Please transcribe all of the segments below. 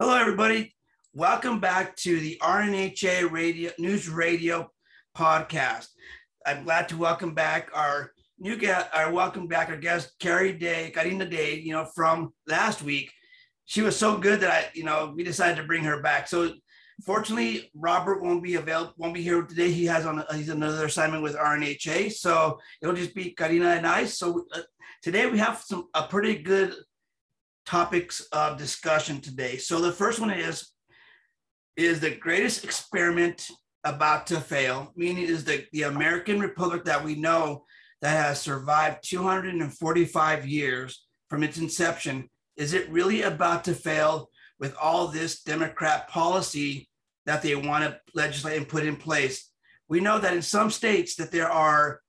Hello, everybody. Welcome back to the RNHA Radio News Radio podcast. I'm glad to welcome back our new guest, our welcome back our guest, Carrie Day, Karina Day, you know, from last week. She was so good that I, you know, we decided to bring her back. So fortunately, Robert won't be available, won't be here today. He has on he's another assignment with RNHA. So it'll just be Karina and I. So uh, today we have some a pretty good topics of discussion today. So the first one is is the greatest experiment about to fail, meaning is the, the American Republic that we know that has survived 245 years from its inception, is it really about to fail with all this Democrat policy that they want to legislate and put in place? We know that in some states that there are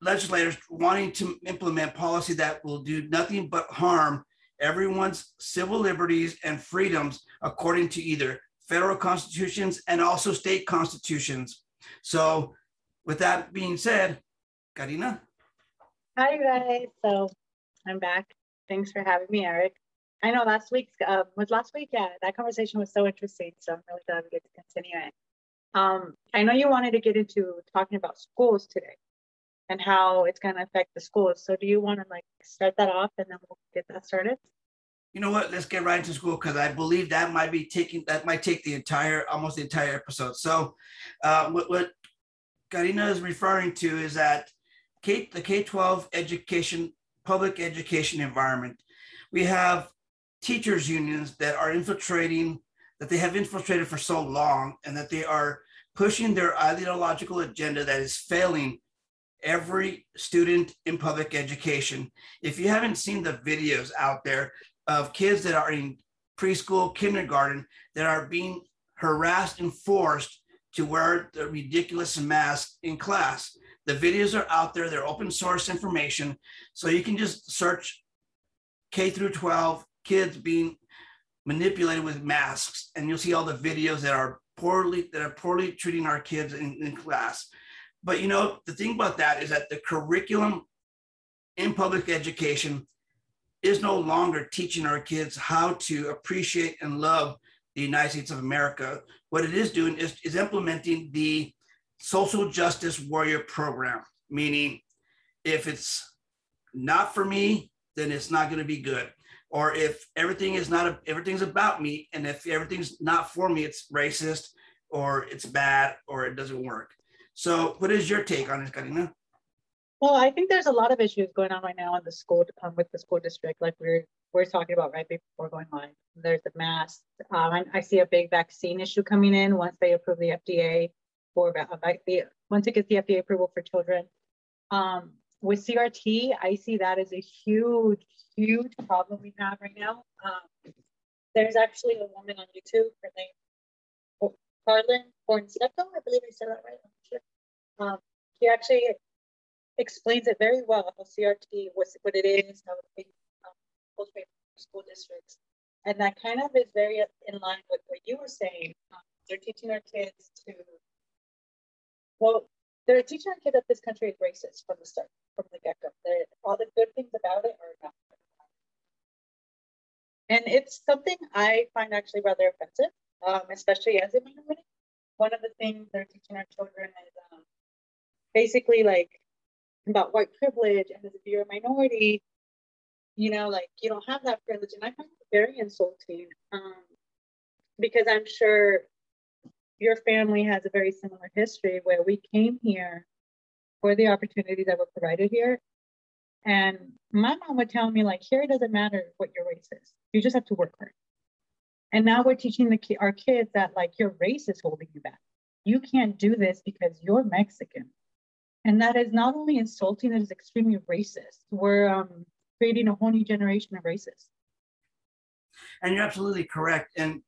legislators wanting to implement policy that will do nothing but harm everyone's civil liberties and freedoms according to either federal constitutions and also state constitutions. So, with that being said, Karina. Hi, guys. So, I'm back. Thanks for having me, Eric. I know last week uh, was last week. Yeah, that conversation was so interesting. So I'm really glad we get to continue it. Um, I know you wanted to get into talking about schools today and how it's going to affect the schools. So do you want to like start that off and then we'll get that started? You know what? Let's get right into school because I believe that might be taking that might take the entire almost the entire episode. So, uh, what what Karina is referring to is that K the K twelve education public education environment. We have teachers unions that are infiltrating that they have infiltrated for so long and that they are pushing their ideological agenda that is failing every student in public education. If you haven't seen the videos out there of kids that are in preschool, kindergarten, that are being harassed and forced to wear the ridiculous mask in class. The videos are out there, they're open source information. So you can just search K through 12 kids being manipulated with masks, and you'll see all the videos that are poorly that are poorly treating our kids in, in class. But you know, the thing about that is that the curriculum in public education is no longer teaching our kids how to appreciate and love the United States of America. What it is doing is, is implementing the social justice warrior program, meaning if it's not for me, then it's not going to be good. Or if everything is not a, everything's about me, and if everything's not for me, it's racist or it's bad or it doesn't work. So, what is your take on this, Karina? Well, I think there's a lot of issues going on right now in the school um, with the school district, like we're we're talking about right before going live. There's the mask. Um, I see a big vaccine issue coming in once they approve the FDA for the once it gets the FDA approval for children. Um, with CRT, I see that as a huge, huge problem we have right now. Um, there's actually a woman on YouTube, her name Carlin Fonseca, I believe I said that right. Um, she actually explains it very well how CRT, what, what it is, how it um, school districts. And that kind of is very in line with what you were saying. Um, they're teaching our kids to, well, they're teaching our kids that this country is racist from the start, from the get-go. All the good things about it are not. And it's something I find actually rather offensive, um, especially as a minority. One of the things they're teaching our children is um, basically like about white privilege and if you're a minority, you know, like you don't have that privilege. And I find it very insulting um, because I'm sure your family has a very similar history where we came here for the opportunities that were provided here. And my mom would tell me, like, here it doesn't matter what your race is, you just have to work hard. And now we're teaching the our kids that, like, your race is holding you back. You can't do this because you're Mexican and that is not only insulting, it is extremely racist. We're um, creating a whole new generation of racists. And you're absolutely correct. And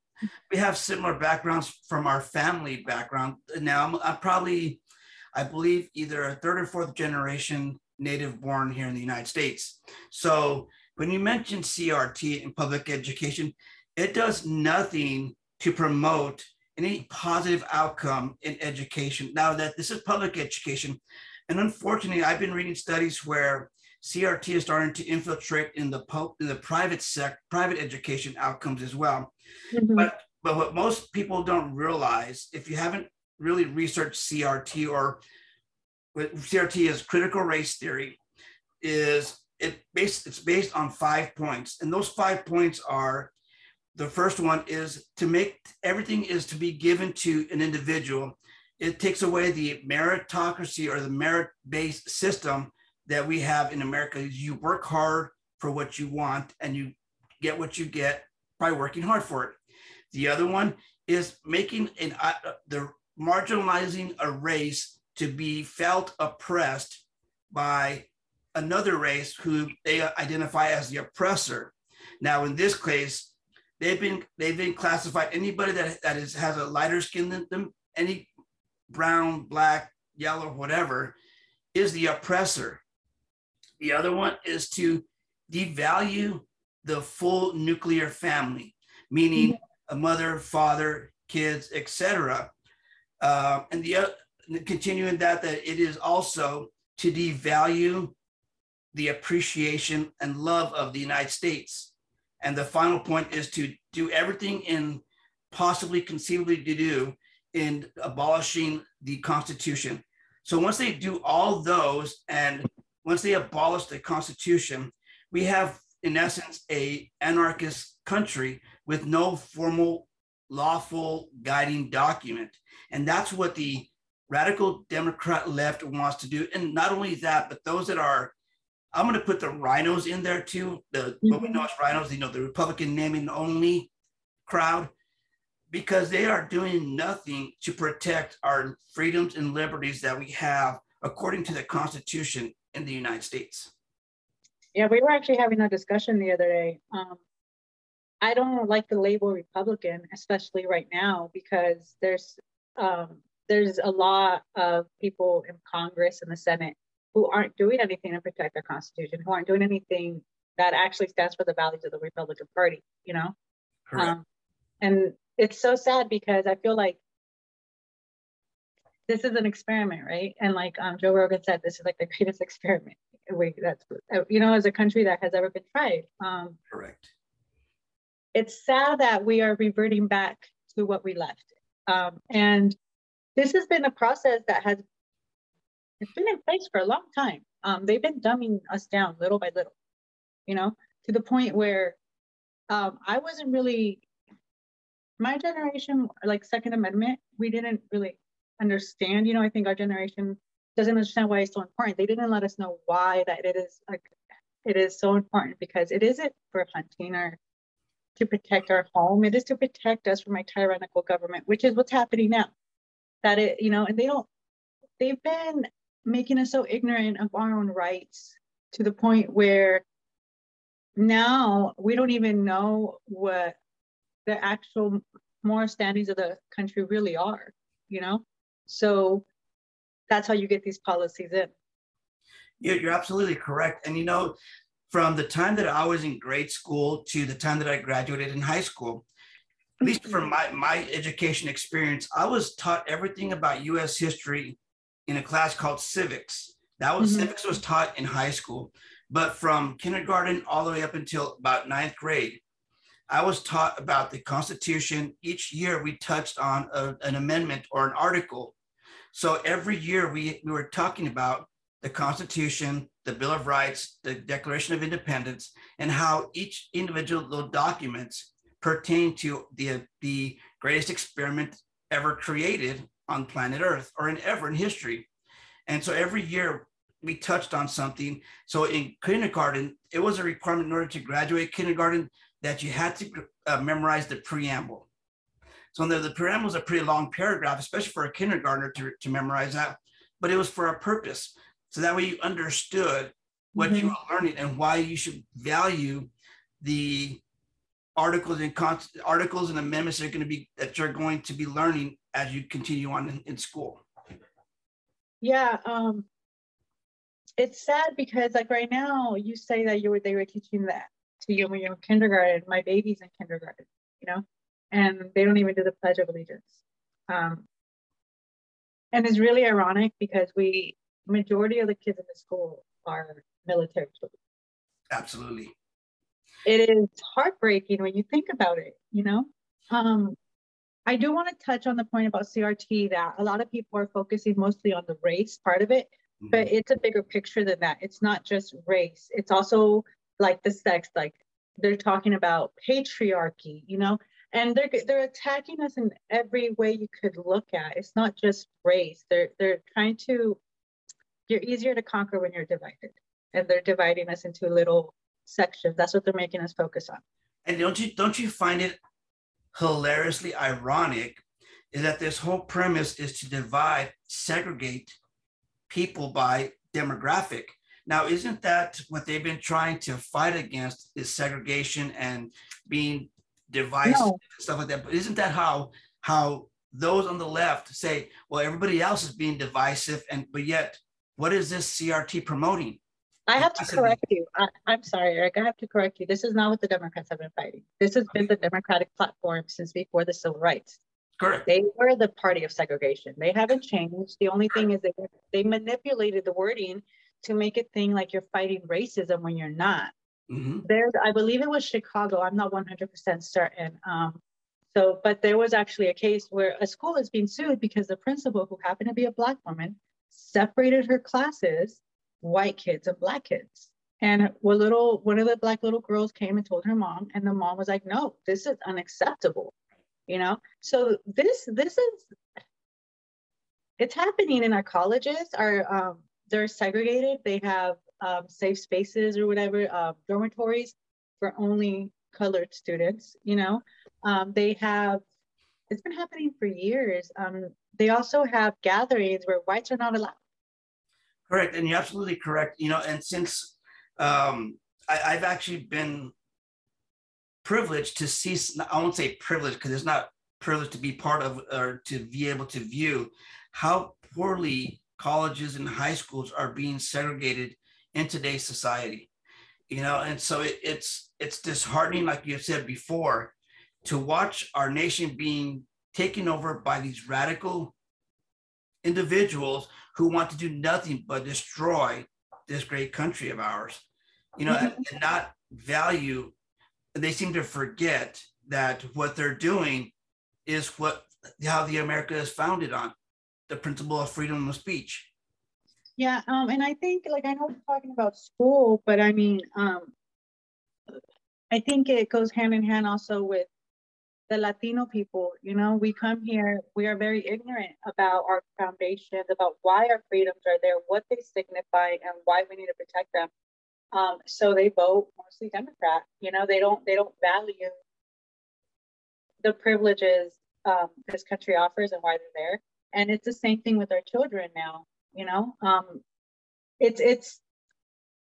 we have similar backgrounds from our family background. Now, I'm, I'm probably, I believe, either a third or fourth generation native born here in the United States. So when you mention CRT in public education, it does nothing to promote any positive outcome in education. Now that this is public education, and unfortunately, I've been reading studies where CRT is starting to infiltrate in the po- in the private sec private education outcomes as well. Mm-hmm. But but what most people don't realize, if you haven't really researched CRT or what CRT is critical race theory, is it based it's based on five points, and those five points are the first one is to make everything is to be given to an individual. It takes away the meritocracy or the merit-based system that we have in America. You work hard for what you want, and you get what you get by working hard for it. The other one is making an uh, the marginalizing a race to be felt oppressed by another race who they identify as the oppressor. Now, in this case, they've been they've been classified anybody that that is has a lighter skin than them, any brown, black, yellow, whatever, is the oppressor. The other one is to devalue the full nuclear family, meaning a mother, father, kids, etc. Uh, and the uh, continuing that that it is also to devalue the appreciation and love of the United States. And the final point is to do everything in possibly conceivably to do in abolishing the Constitution. So once they do all those and once they abolish the Constitution, we have in essence a anarchist country with no formal lawful guiding document. And that's what the radical Democrat left wants to do. And not only that, but those that are I'm going to put the RINOs in there too. The mm-hmm. what we know as RINOs, you know, the Republican naming only crowd, because they are doing nothing to protect our freedoms and liberties that we have according to the Constitution in the United States. Yeah, we were actually having a discussion the other day. Um, I don't like the label Republican, especially right now, because there's um, there's a lot of people in Congress and the Senate who aren't doing anything to protect our Constitution, who aren't doing anything that actually stands for the values of the Republican Party, you know? Um, and it's so sad because I feel like this is an experiment, right? And like um, Joe Rogan said, this is like the greatest experiment we, that's, you know, as a country that has ever been tried. Um, Correct. It's sad that we are reverting back to what we left. Um, and this has been a process that has it's been in place for a long time. Um, they've been dumbing us down little by little, you know, to the point where um, I wasn't really, my generation, like Second Amendment, we didn't really understand. You know, I think our generation doesn't understand why it's so important. They didn't let us know why that it is like it is so important because it isn't for hunting or to protect our home. It is to protect us from a tyrannical government, which is what's happening now. That it, you know, and they don't. They've been making us so ignorant of our own rights to the point where now we don't even know what the actual moral standings of the country really are, you know? So that's how you get these policies in. Yeah, you're absolutely correct. And you know, from the time that I was in grade school to the time that I graduated in high school, at least from mm-hmm. my, my education experience, I was taught everything about US history in a class called civics. That was mm-hmm. civics was taught in high school, but from kindergarten all the way up until about ninth grade, I was taught about the Constitution. Each year we touched on a, an amendment or an article. So every year we, we were talking about the Constitution, the Bill of Rights, the Declaration of Independence, and how each individual documents pertain to the, the greatest experiment ever created on planet Earth or in ever in history. And so every year we touched on something. So in kindergarten, it was a requirement in order to graduate kindergarten that you had to uh, memorize the preamble. So the, the preamble is a pretty long paragraph, especially for a kindergartner to, to memorize that, but it was for a purpose. So that way you understood what mm-hmm. you were learning and why you should value the articles and con- articles and amendments that are going to be that you're going to be learning as you continue on in, in school yeah um it's sad because like right now you say that you were they were teaching that to you when you're in kindergarten my baby's in kindergarten you know and they don't even do the pledge of allegiance um and it's really ironic because we majority of the kids in the school are military children. Absolutely. It is heartbreaking when you think about it, you know? Um, I do want to touch on the point about CRT that a lot of people are focusing mostly on the race part of it, mm-hmm. but it's a bigger picture than that. It's not just race, it's also like the sex, like they're talking about patriarchy, you know, and they're they're attacking us in every way you could look at. It's not just race. They're they're trying to. You're easier to conquer when you're divided, and they're dividing us into little sections. That's what they're making us focus on. And don't you don't you find it hilariously ironic? Is that this whole premise is to divide, segregate people by demographic. Now, isn't that what they've been trying to fight against? Is segregation and being divisive no. stuff like that. But isn't that how how those on the left say, well, everybody else is being divisive, and but yet, what is this CRT promoting? I have to correct you. I, am sorry, Eric. I have to correct you. This is not what the Democrats have been fighting. This has been the Democratic platform since before the civil rights. Correct. They were the party of segregation. They haven't changed. The only thing is they they manipulated the wording to make it think like you're fighting racism when you're not. Mm-hmm. There's, I believe it was Chicago. I'm not 100% certain. Um, so, but there was actually a case where a school is being sued because the principal, who happened to be a black woman, separated her classes, white kids and black kids. And one little, one of the black little girls came and told her mom, and the mom was like, "No, this is unacceptable." You know. So this, this is, it's happening in our colleges. Our um, they're segregated. They have um, safe spaces or whatever, uh, dormitories for only colored students, you know. Um, they have, it's been happening for years. Um, they also have gatherings where whites are not allowed. Correct, and you're absolutely correct. You know, and since um, I, I've actually been privileged to see, I won't say privileged because it's not privileged to be part of or to be able to view how poorly colleges and high schools are being segregated in today's society you know and so it, it's it's disheartening like you said before to watch our nation being taken over by these radical individuals who want to do nothing but destroy this great country of ours. You know and, and not value they seem to forget that what they're doing is what how the america is founded on the principle of freedom of speech. Yeah, um, and I think like I know we're talking about school, but I mean, um, I think it goes hand in hand also with the Latino people. You know, we come here, we are very ignorant about our foundations, about why our freedoms are there, what they signify, and why we need to protect them. Um, so they vote mostly Democrat. You know, they don't they don't value the privileges um, this country offers and why they're there. And it's the same thing with our children now you know um, it's it's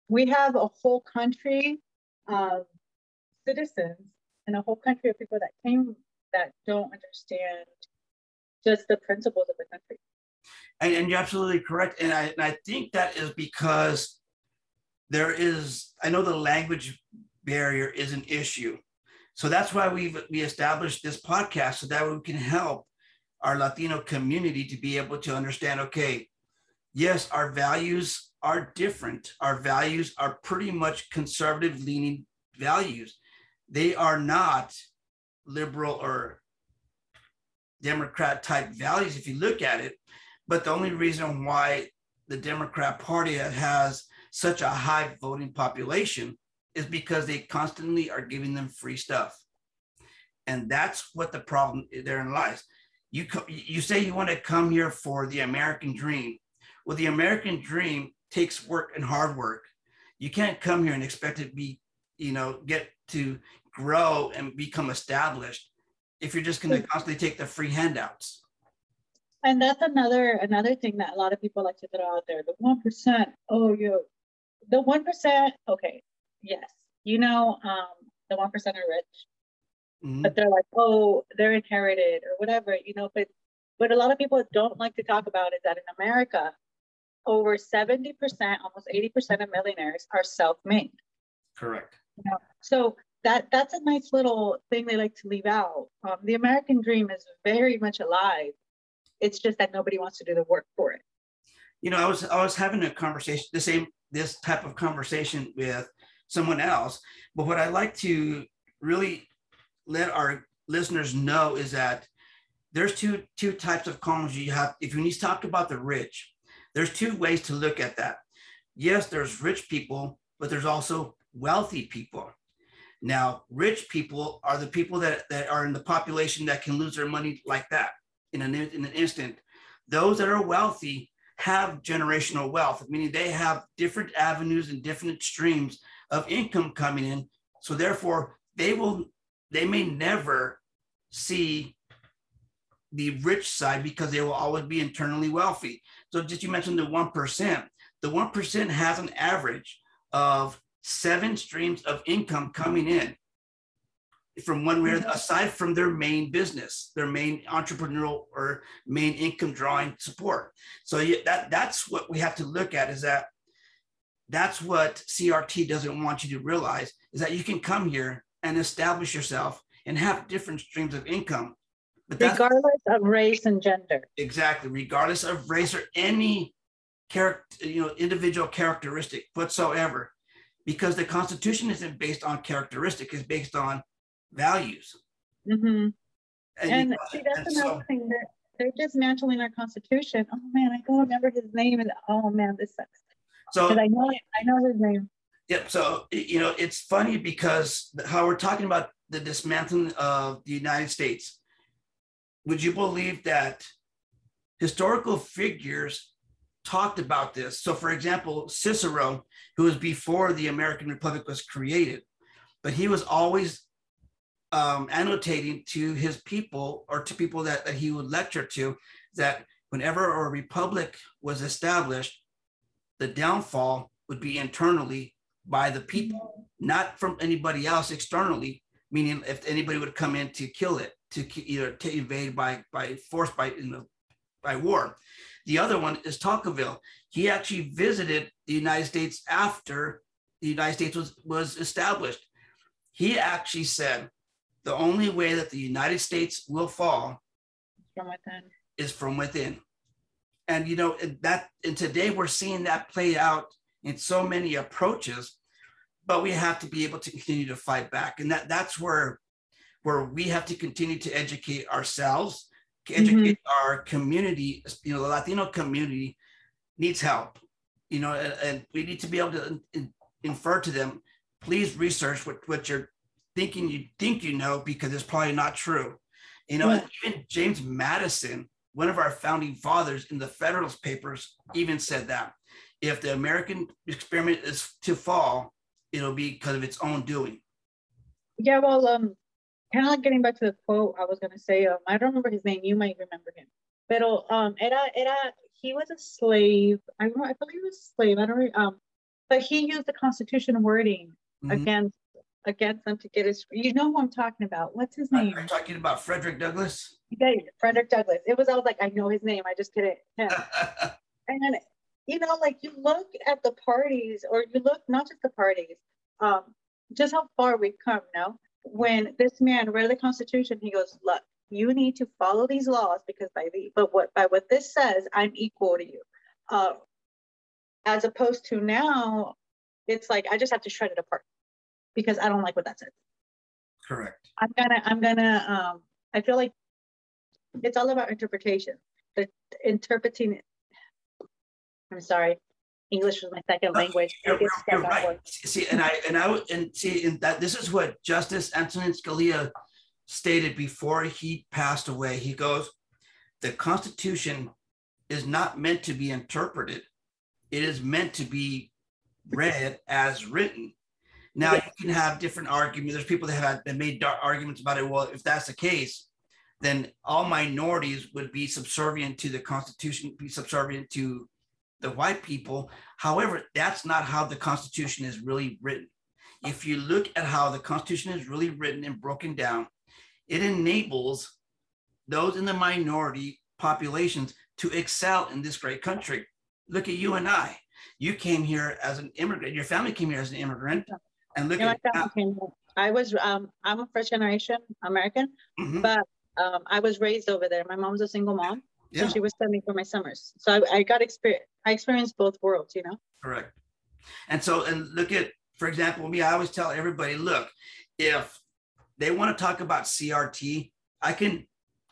we have a whole country of citizens and a whole country of people that came that don't understand just the principles of the country and, and you're absolutely correct and I, and I think that is because there is i know the language barrier is an issue so that's why we've we established this podcast so that we can help our latino community to be able to understand okay yes, our values are different. Our values are pretty much conservative leaning values. They are not liberal or Democrat type values if you look at it. But the only reason why the Democrat Party has such a high voting population is because they constantly are giving them free stuff. And that's what the problem therein lies. You, you say you want to come here for the American dream well, the American dream takes work and hard work. You can't come here and expect to be, you know, get to grow and become established if you're just going to constantly take the free handouts. And that's another another thing that a lot of people like to throw out there. The one percent. Oh, you, the one percent. Okay, yes, you know, um, the one percent are rich, mm-hmm. but they're like, oh, they're inherited or whatever, you know. But but a lot of people don't like to talk about is that in America, over 70%, almost 80% of millionaires are self-made. Correct. So that that's a nice little thing they like to leave out. Um, the American dream is very much alive. It's just that nobody wants to do the work for it. you know, I was I was having a conversation, the same this type of conversation with someone else. But what I like to really let our listeners know is that there's two two types of columns you have. If you need to talk about the rich, there's two ways to look at that. Yes, there's rich people, but there's also wealthy people. Now, rich people are the people that, that are in the population that can lose their money like that in an, in an instant. Those that are wealthy have generational wealth, meaning they have different avenues and different streams of income coming in. So therefore, they will they may never see the rich side because they will always be internally wealthy. So just you mentioned the 1%. The 1% has an average of seven streams of income coming in from one way mm-hmm. aside from their main business, their main entrepreneurial or main income drawing support. So that that's what we have to look at is that that's what CRT doesn't want you to realize is that you can come here and establish yourself and have different streams of income. But regardless of race and gender. Exactly, regardless of race or any character, you know, individual characteristic whatsoever, because the Constitution isn't based on characteristic; it's based on values. Mm-hmm. And, and see, that's and another so, thing. They're, they're dismantling our Constitution. Oh man, I don't remember his name, and oh man, this sucks. So I know I know his name. Yep. So you know, it's funny because how we're talking about the dismantling of the United States. Would you believe that historical figures talked about this? So, for example, Cicero, who was before the American Republic was created, but he was always um, annotating to his people or to people that, that he would lecture to that whenever a republic was established, the downfall would be internally by the people, not from anybody else externally. Meaning, if anybody would come in to kill it, to either to invade by by force by you know by war. The other one is Tocqueville. He actually visited the United States after the United States was was established. He actually said the only way that the United States will fall from within is from within. And you know that and today we're seeing that play out in so many approaches, but we have to be able to continue to fight back. And that that's where where we have to continue to educate ourselves, educate mm-hmm. our community, you know, the Latino community needs help, you know, and, and we need to be able to in, infer to them, please research what, what you're thinking you think you know because it's probably not true. You know, even James Madison, one of our founding fathers in the Federalist Papers, even said that if the American experiment is to fall, it'll be because of its own doing. Yeah, well, um, kind of like getting back to the quote, I was gonna say, um, I don't remember his name. You might remember him. Pero um, era era he was a slave. I know. I believe he was a slave. I don't um, but he used the Constitution wording mm-hmm. against against them to get his. You know who I'm talking about? What's his name? Are talking about Frederick Douglass? Yeah, Frederick Douglass. It was. I was like, I know his name. I just couldn't. and you know, like you look at the parties, or you look not just the parties, um, just how far we've come. No, when this man read the Constitution, he goes, "Look, you need to follow these laws because by the but what by what this says, I'm equal to you." Uh, as opposed to now, it's like I just have to shred it apart because I don't like what that says. Correct. I'm gonna I'm gonna um I feel like it's all about interpretation. The interpreting. I'm sorry. English was my second oh, language. You're, you're right. See, and I and I and see in that this is what Justice Antonin Scalia stated before he passed away. He goes, the Constitution is not meant to be interpreted. It is meant to be read as written. Now yeah. you can have different arguments. There's people that have that made arguments about it. Well, if that's the case, then all minorities would be subservient to the Constitution, be subservient to the white people. However, that's not how the Constitution is really written. If you look at how the Constitution is really written and broken down, it enables those in the minority populations to excel in this great country. Look at you and I. You came here as an immigrant. Your family came here as an immigrant. And look at I was um, I'm a first generation American, mm-hmm. but um, I was raised over there. My mom's a single mom. Yeah. So she was studying for my summers. So I, I got experience. I experienced both worlds. You know. Correct. And so, and look at, for example, me. I always tell everybody, look, if they want to talk about CRT, I can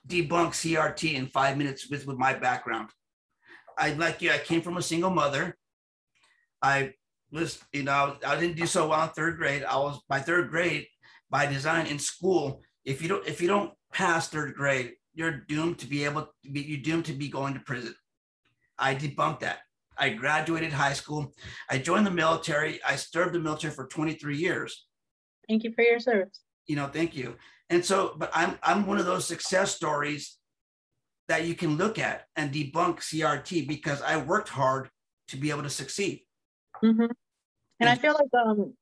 debunk CRT in five minutes with, with my background. I like you. I came from a single mother. I was, you know, I didn't do so well in third grade. I was by third grade by design in school. If you don't, if you don't pass third grade, you're doomed to be able to be, you're doomed to be going to prison. I debunked that. I graduated high school. I joined the military. I served the military for 23 years. Thank you for your service. You know, thank you. And so, but I'm I'm one of those success stories that you can look at and debunk CRT because I worked hard to be able to succeed. Mm-hmm. And, and I feel like um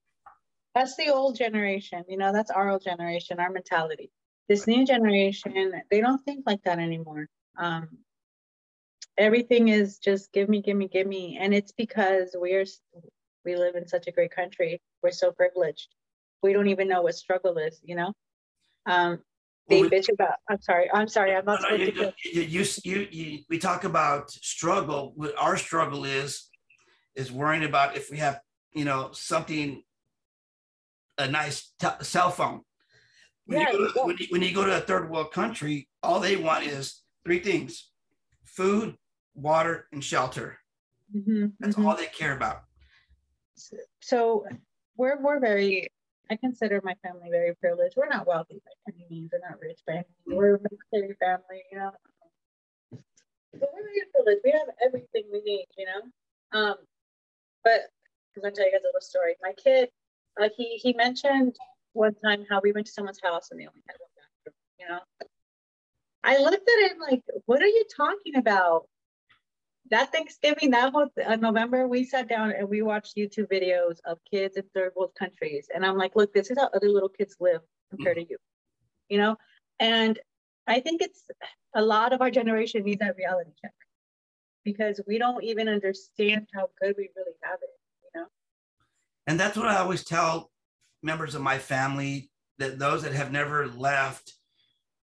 that's the old generation, you know, that's our old generation, our mentality. This new generation, they don't think like that anymore. Um, everything is just give me, give me, give me. And it's because we're we live in such a great country. We're so privileged. We don't even know what struggle is, you know. Um, they well, bitch about. I'm sorry. I'm sorry. I'm not no, supposed no, you, you, you, you, we talk about struggle. What Our struggle is is worrying about if we have you know something a nice t- cell phone. When, yeah, you to, when, you, when you go to a third world country, all they want is three things: food, water, and shelter. Mm-hmm, That's mm-hmm. all they care about. So we're we're very. I consider my family very privileged. We're not wealthy by any means. We're not rich by any means. We're a military family, you know. But we're very privileged. We have everything we need, you know. Um, but I'm gonna tell you guys a little story. My kid, uh, he he mentioned one time how we went to someone's house and they only had one bathroom. You know, I looked at him like, "What are you talking about?" That Thanksgiving, that whole uh, November, we sat down and we watched YouTube videos of kids in third world countries, and I'm like, "Look, this is how other little kids live compared to you," you know, and I think it's a lot of our generation needs that reality check because we don't even understand how good we really have it, you know? And that's what I always tell members of my family that those that have never left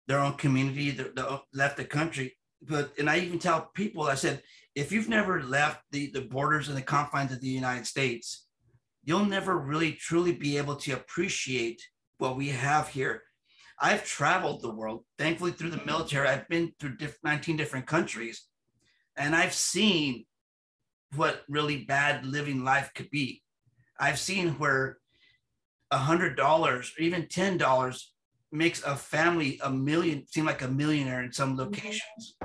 their own community, the, the, left the country. But, and I even tell people, I said, if you've never left the, the borders and the confines of the United States, you'll never really truly be able to appreciate what we have here. I've traveled the world, thankfully through the military. I've been through 19 different countries and I've seen what really bad living life could be. I've seen where a hundred dollars or even ten dollars makes a family a million seem like a millionaire in some locations.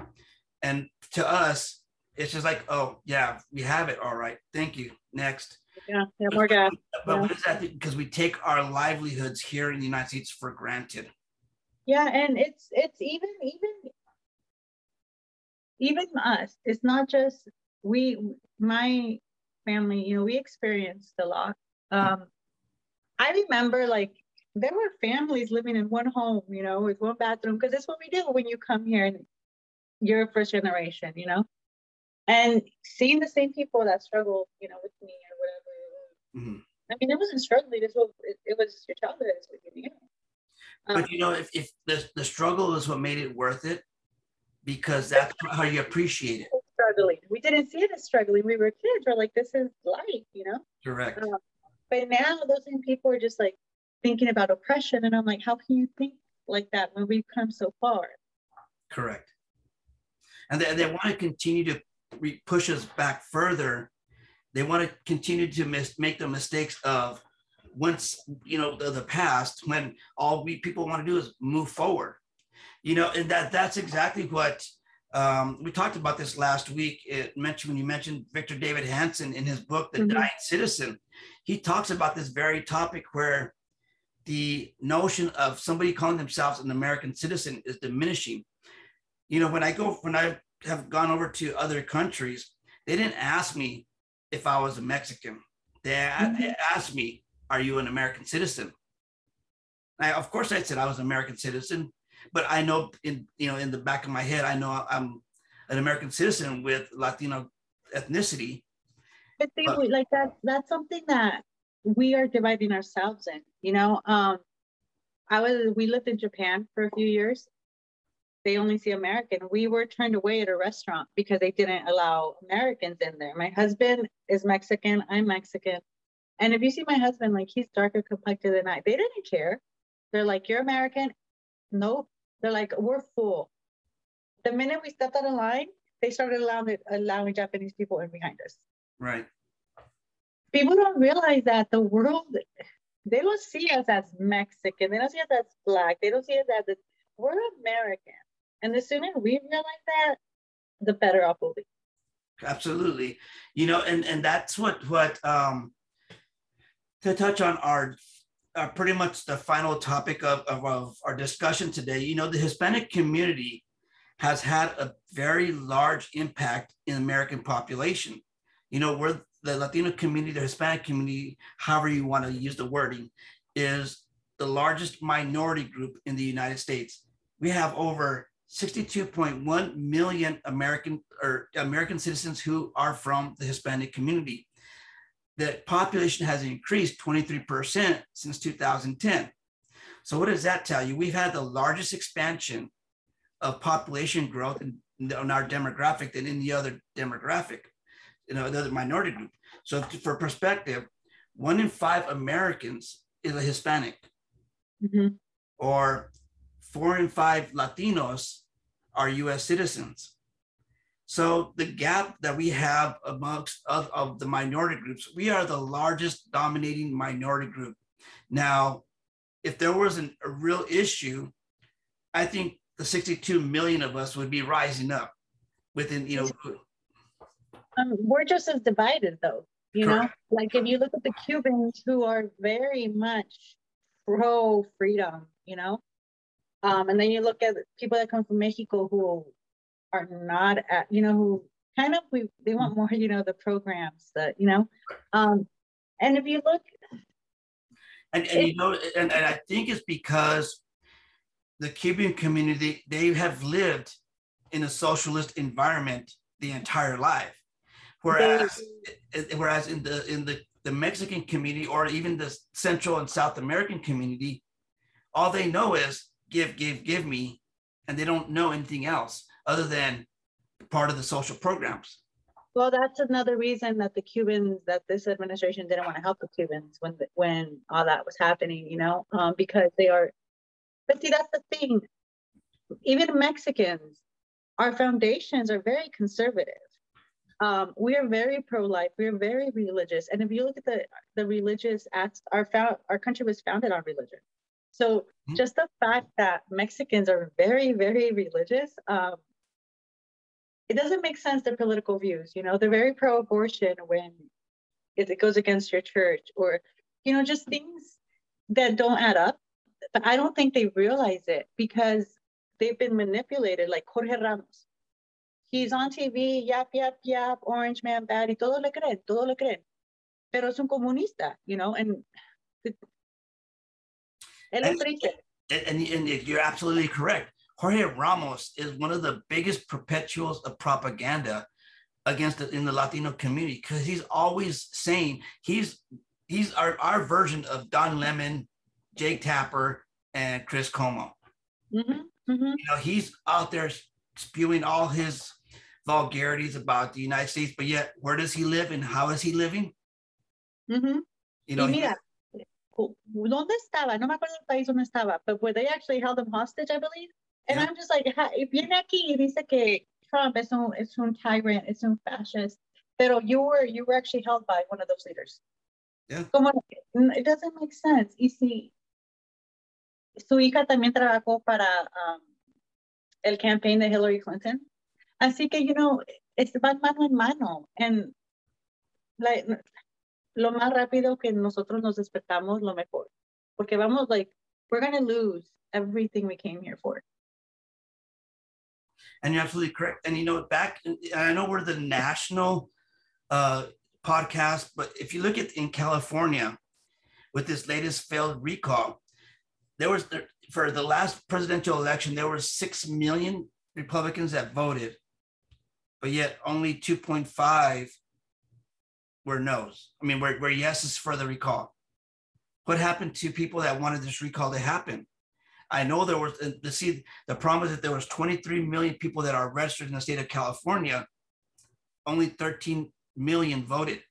And to us, it's just like, oh yeah, we have it. All right, thank you. Next. Yeah, yeah, more gas. But yeah. what is that? Because we take our livelihoods here in the United States for granted. Yeah, and it's it's even even even us, it's not just we, my family, you know, we experienced a lot. Um, I remember like there were families living in one home, you know, with one bathroom, because that's what we do when you come here and you're first generation, you know, and seeing the same people that struggle, you know, with me or whatever. Mm-hmm. I mean, it wasn't struggling. This was it, it was your childhood. You know. Um, but you know, if, if the, the struggle is what made it worth it, because that's how you appreciate it. Struggling. We didn't see it as struggling. We were kids. We're like, this is life, you know? Correct. Um, but now those same people are just like thinking about oppression. And I'm like, how can you think like that when we've come so far? Correct. And they, they want to continue to re- push us back further. They want to continue to mis- make the mistakes of once, you know, the, the past when all we people want to do is move forward you know, and that that's exactly what um, we talked about this last week. It mentioned when you mentioned Victor Davis Hanson in his book, The mm-hmm. Dying Citizen. He talks about this very topic where the notion of somebody calling themselves an American citizen is diminishing. You know, when I go, when I have gone over to other countries, they didn't ask me if I was a Mexican. They, mm-hmm. they asked me, "Are you an American citizen?" I, of course, I said I was an American citizen but I know in you know in the back of my head, I know I'm an American citizen with Latino ethnicity. But see, like that that's something that we are dividing ourselves in. You know, um, I was we lived in Japan for a few years, they only see American. We were turned away at a restaurant because they didn't allow Americans in there. My husband is Mexican, I'm Mexican. And if you see my husband, like he's darker complected than I, they didn't care. They're like, You're American? Nope. They're like, We're full. The minute we stepped out of line, they started allowing allowing Japanese people in behind us. Right. People don't realize that the world they don't see us as Mexican. They don't see us as black. They don't see us as we're American. And the sooner we realize that, the better off we'll be. Absolutely. You know, and and that's what what um to touch on our uh, pretty much the final topic of, of, of our discussion today. You know, the Hispanic community has had a very large impact in American population. You know, we're the Latino community, the Hispanic community, however you want to use the wording, is the largest minority group in the United States. We have over 62.1 million American or American citizens who are from the Hispanic community. The population has increased 23% since 2010. So what does that tell you? We've had the largest expansion of population growth in, in our demographic than any other demographic, you know, another minority group. So for perspective, one in five Americans is a Hispanic, mm-hmm. or four in five Latinos are US citizens. So the gap that we have amongst of, of the minority groups, we are the largest dominating minority group. Now, if there wasn't a real issue, I think the 62 million of us would be rising up within, you know. Um, we're just as divided though, you Correct. know, like if you look at the Cubans who are very much pro freedom, you know, um, and then you look at people that come from Mexico who are not at, you know, who kind of we they want more, you know, the programs that, you know. Um, and if you look and, and you know, and, and I think it's because the Cuban community, they have lived in a socialist environment the entire life. Whereas whereas in the in the, the Mexican community or even the Central and South American community, all they know is give, give, give me, and they don't know anything else other than part of the social programs. Well, that's another reason that the Cubans, that this administration didn't want to help the Cubans when when all that was happening, you know, um, because they are. But see, that's the thing. Even Mexicans, our foundations are very conservative. Um, we are very pro-life. We are very religious, and if you look at the the religious acts, our found our country was founded on religion. So mm-hmm. just the fact that Mexicans are very, very religious, um, it doesn't make sense their political views. You know, they're very pro-abortion when it goes against your church, or you know, just things that don't add up. But I don't think they realize it because they've been manipulated, like Jorge Ramos. He's on TV, yap, yap, yap, orange man bad, y todo le creen, todo le creen. Pero es un comunista, you know, and and, and, and you're absolutely correct. Jorge Ramos is one of the biggest perpetuals of propaganda against the, in the Latino community because he's always saying he's he's our, our version of Don Lemon, Jake Tapper, and Chris Cuomo. Mm-hmm, mm-hmm. You know, he's out there spewing all his vulgarities about the United States, but yet where does he live and how is he living? Mm-hmm. You know, mira, ¿dónde estaba? No me acuerdo el país donde estaba, but where they actually held him hostage, I believe. And yeah. I'm just like, if you're aquí y dice que Trump es un, es un tyrant, es un fascist, pero you were, you were actually held by one of those leaders. Yeah. Como, it doesn't make sense. Y si su hija también trabajó para um, el campaign de Hillary Clinton. Así que, you know, es van mano en mano. And like, lo más rápido que nosotros nos despertamos, lo mejor. Porque vamos, like, we're going to lose everything we came here for. And you're absolutely correct. And you know, back, I know we're the national uh, podcast, but if you look at in California with this latest failed recall, there was for the last presidential election, there were 6 million Republicans that voted, but yet only 2.5 were no's. I mean, where, where yes is for the recall. What happened to people that wanted this recall to happen? I know there was the see the problem is that there was 23 million people that are registered in the state of California. Only 13 million voted.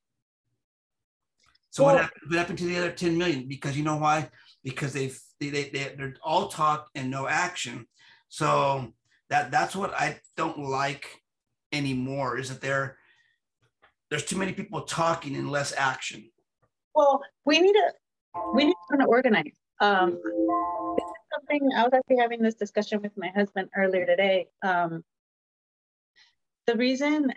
So well, what, happened, what happened to the other 10 million? Because you know why? Because they've they, they, they they're all talk and no action. So that that's what I don't like anymore is that there there's too many people talking and less action. Well, we need to we need to organize. Um, something I was actually having this discussion with my husband earlier today. Um, the reason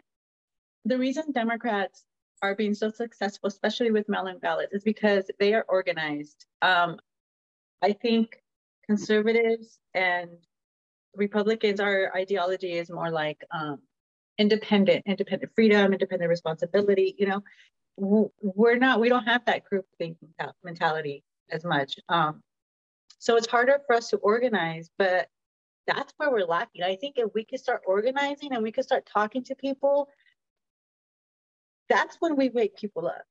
the reason Democrats are being so successful, especially with mail-in ballots, is because they are organized. Um, I think conservatives and Republicans, our ideology is more like um, independent, independent freedom, independent responsibility. You know, we're not, we don't have that group thinking mentality as much. Um, so it's harder for us to organize, but that's where we're lacking. I think if we could start organizing and we could start talking to people, that's when we wake people up.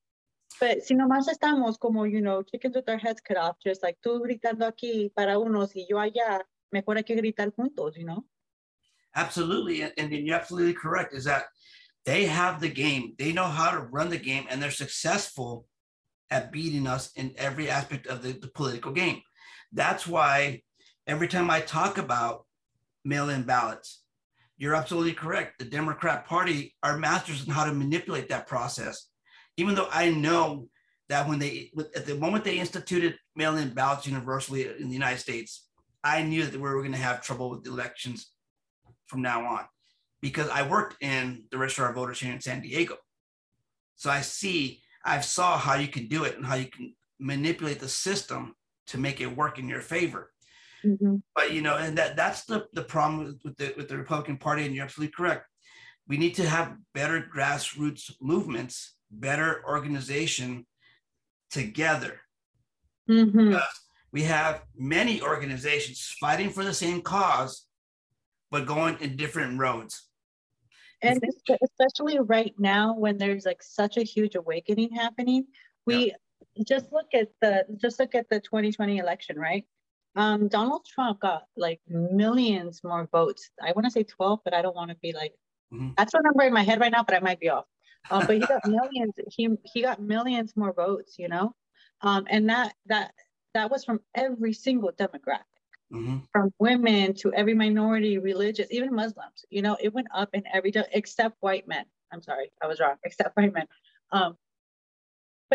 But si nomás estamos como, you know, chickens with our heads cut off, just like tú gritando aquí para unos y yo allá, mejor hay que gritar juntos, you know? Absolutely. And, and you're absolutely correct is that they have the game, they know how to run the game, and they're successful at beating us in every aspect of the, the political game. That's why every time I talk about mail in ballots, you're absolutely correct. The Democrat Party are masters in how to manipulate that process. Even though I know that when they, at the moment they instituted mail in ballots universally in the United States, I knew that we were going to have trouble with elections from now on because I worked in the registrar of voters here in San Diego. So I see, I saw how you can do it and how you can manipulate the system to make it work in your favor. Mm-hmm. But you know, and that that's the the problem with the with the Republican Party, and you're absolutely correct. We need to have better grassroots movements, better organization together. Mm-hmm. we have many organizations fighting for the same cause, but going in different roads. And especially right now, when there's like such a huge awakening happening, we yeah. Just look at the just look at the 2020 election, right? Um, Donald Trump got like millions more votes. I want to say 12, but I don't want to be like mm-hmm. that's a number in my head right now, but I might be off. Um, but he got millions. He he got millions more votes, you know, um, and that that that was from every single demographic, mm-hmm. from women to every minority, religious, even Muslims. You know, it went up in every except white men. I'm sorry, I was wrong. Except white men. Um,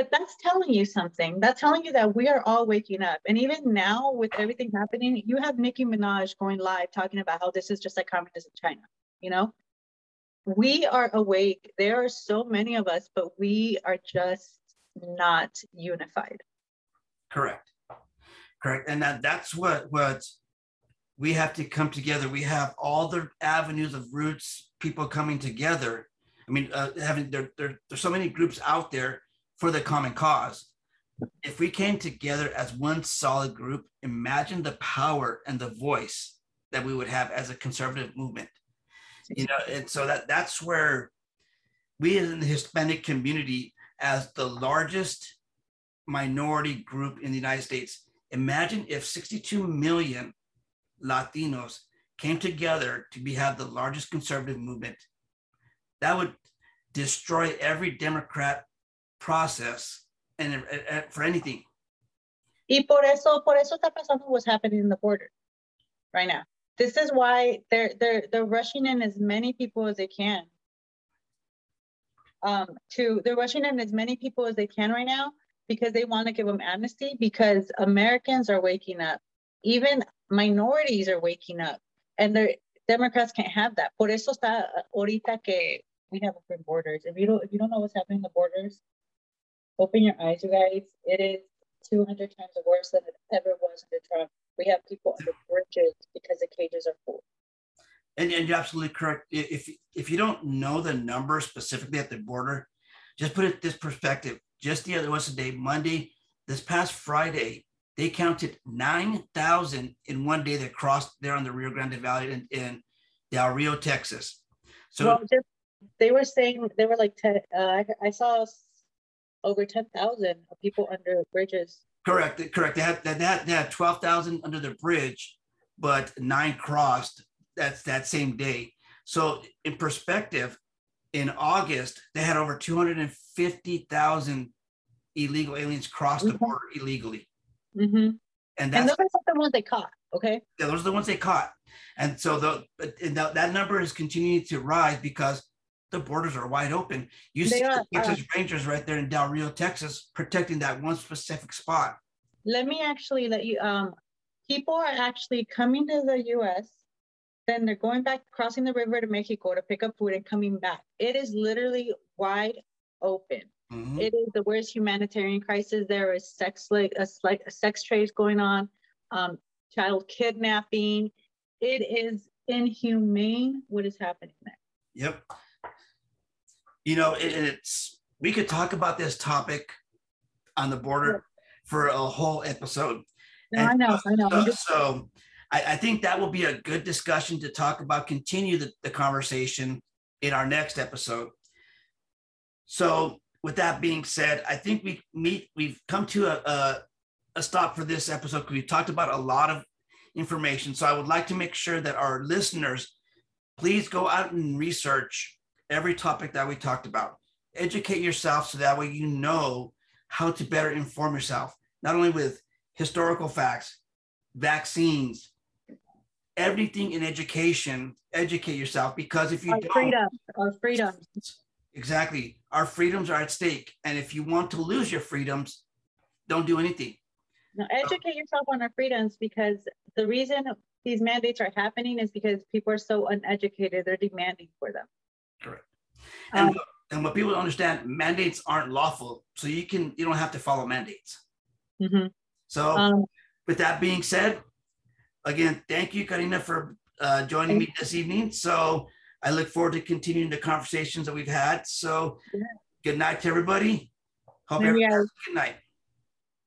but that's telling you something. That's telling you that we are all waking up. And even now, with everything happening, you have Nicki Minaj going live talking about how this is just like communism in China. You know, we are awake. There are so many of us, but we are just not unified. Correct. Correct. And that, that's what what we have to come together. We have all the avenues of roots, people coming together. I mean, uh, having there, there, there's so many groups out there for the common cause. If we came together as one solid group, imagine the power and the voice that we would have as a conservative movement. You know, and so that that's where we in the Hispanic community, as the largest minority group in the United States, imagine if 62 million Latinos came together to be have the largest conservative movement. That would destroy every Democrat process and, and for anything. Y por eso, por eso está pasando what's happening in the border right now. This is why they're they're they're rushing in as many people as they can. Um, to they're rushing in as many people as they can right now because they want to give them amnesty because Americans are waking up. Even minorities are waking up, and the Democrats can't have that. Por eso está ahorita que we have open borders. If you don't if you don't know what's happening in the borders, Open your eyes, you guys. It is 200 times worse than it ever was under Trump. We have people under bridges because the cages are full. And, and you're absolutely correct. If if you don't know the number specifically at the border, just put it this perspective. Just the other was the day, Monday, this past Friday, they counted 9,000 in one day that crossed there on the Rio Grande Valley in, in Del Rio, Texas. So well, they were saying they were like, uh, I saw over 10,000 people under bridges Correct, correct. They had, they had, they had twelve thousand under the bridge, but nine crossed that's that same day. So in perspective, in August, they had over two hundred and fifty thousand illegal aliens cross the Mhm. border illegally. hmm And And those are the ones they caught. Okay. yeah, those are the ones they caught. And so the, and that, that number is continuing to rise because the borders are wide open. You They see the are, uh, Texas Rangers right there in Del Rio, Texas, protecting that one specific spot. Let me actually let you. Um, people are actually coming to the U.S. Then they're going back, crossing the river to Mexico to pick up food and coming back. It is literally wide open. Mhm. It is the worst humanitarian crisis. There is sex like a, like a sex trade going on, um, child kidnapping. It is inhumane what is happening there. Yep. You know, it, it's we could talk about this topic on the border for a whole episode. No, I know, I know. So, just- so I, I think that will be a good discussion to talk about, continue the, the conversation in our next episode. So with that being said, I think we meet, we've come to a, a, a stop for this episode because we've talked about a lot of information. So I would like to make sure that our listeners, please go out and research every topic that we talked about. Educate yourself so that way you know how to better inform yourself, not only with historical facts, vaccines, everything in education. Educate yourself because if you Our don't, freedom, our freedom. exactly, our freedoms are at stake. And if you want to lose your freedoms, don't do anything. Now, educate yourself on our freedoms because the reason these mandates are happening is because people are so uneducated. They're demanding for them. Correct. And, Um, what- and what people don't understand, mandates aren't lawful. So you can you don't have to follow mandates. mhm. So Um, with that being said, again, thank you, Karina, for uh, joining me this evening. So I look forward to continuing the conversations that we've had. So Yeah. good night to everybody. Hope everybody a good night.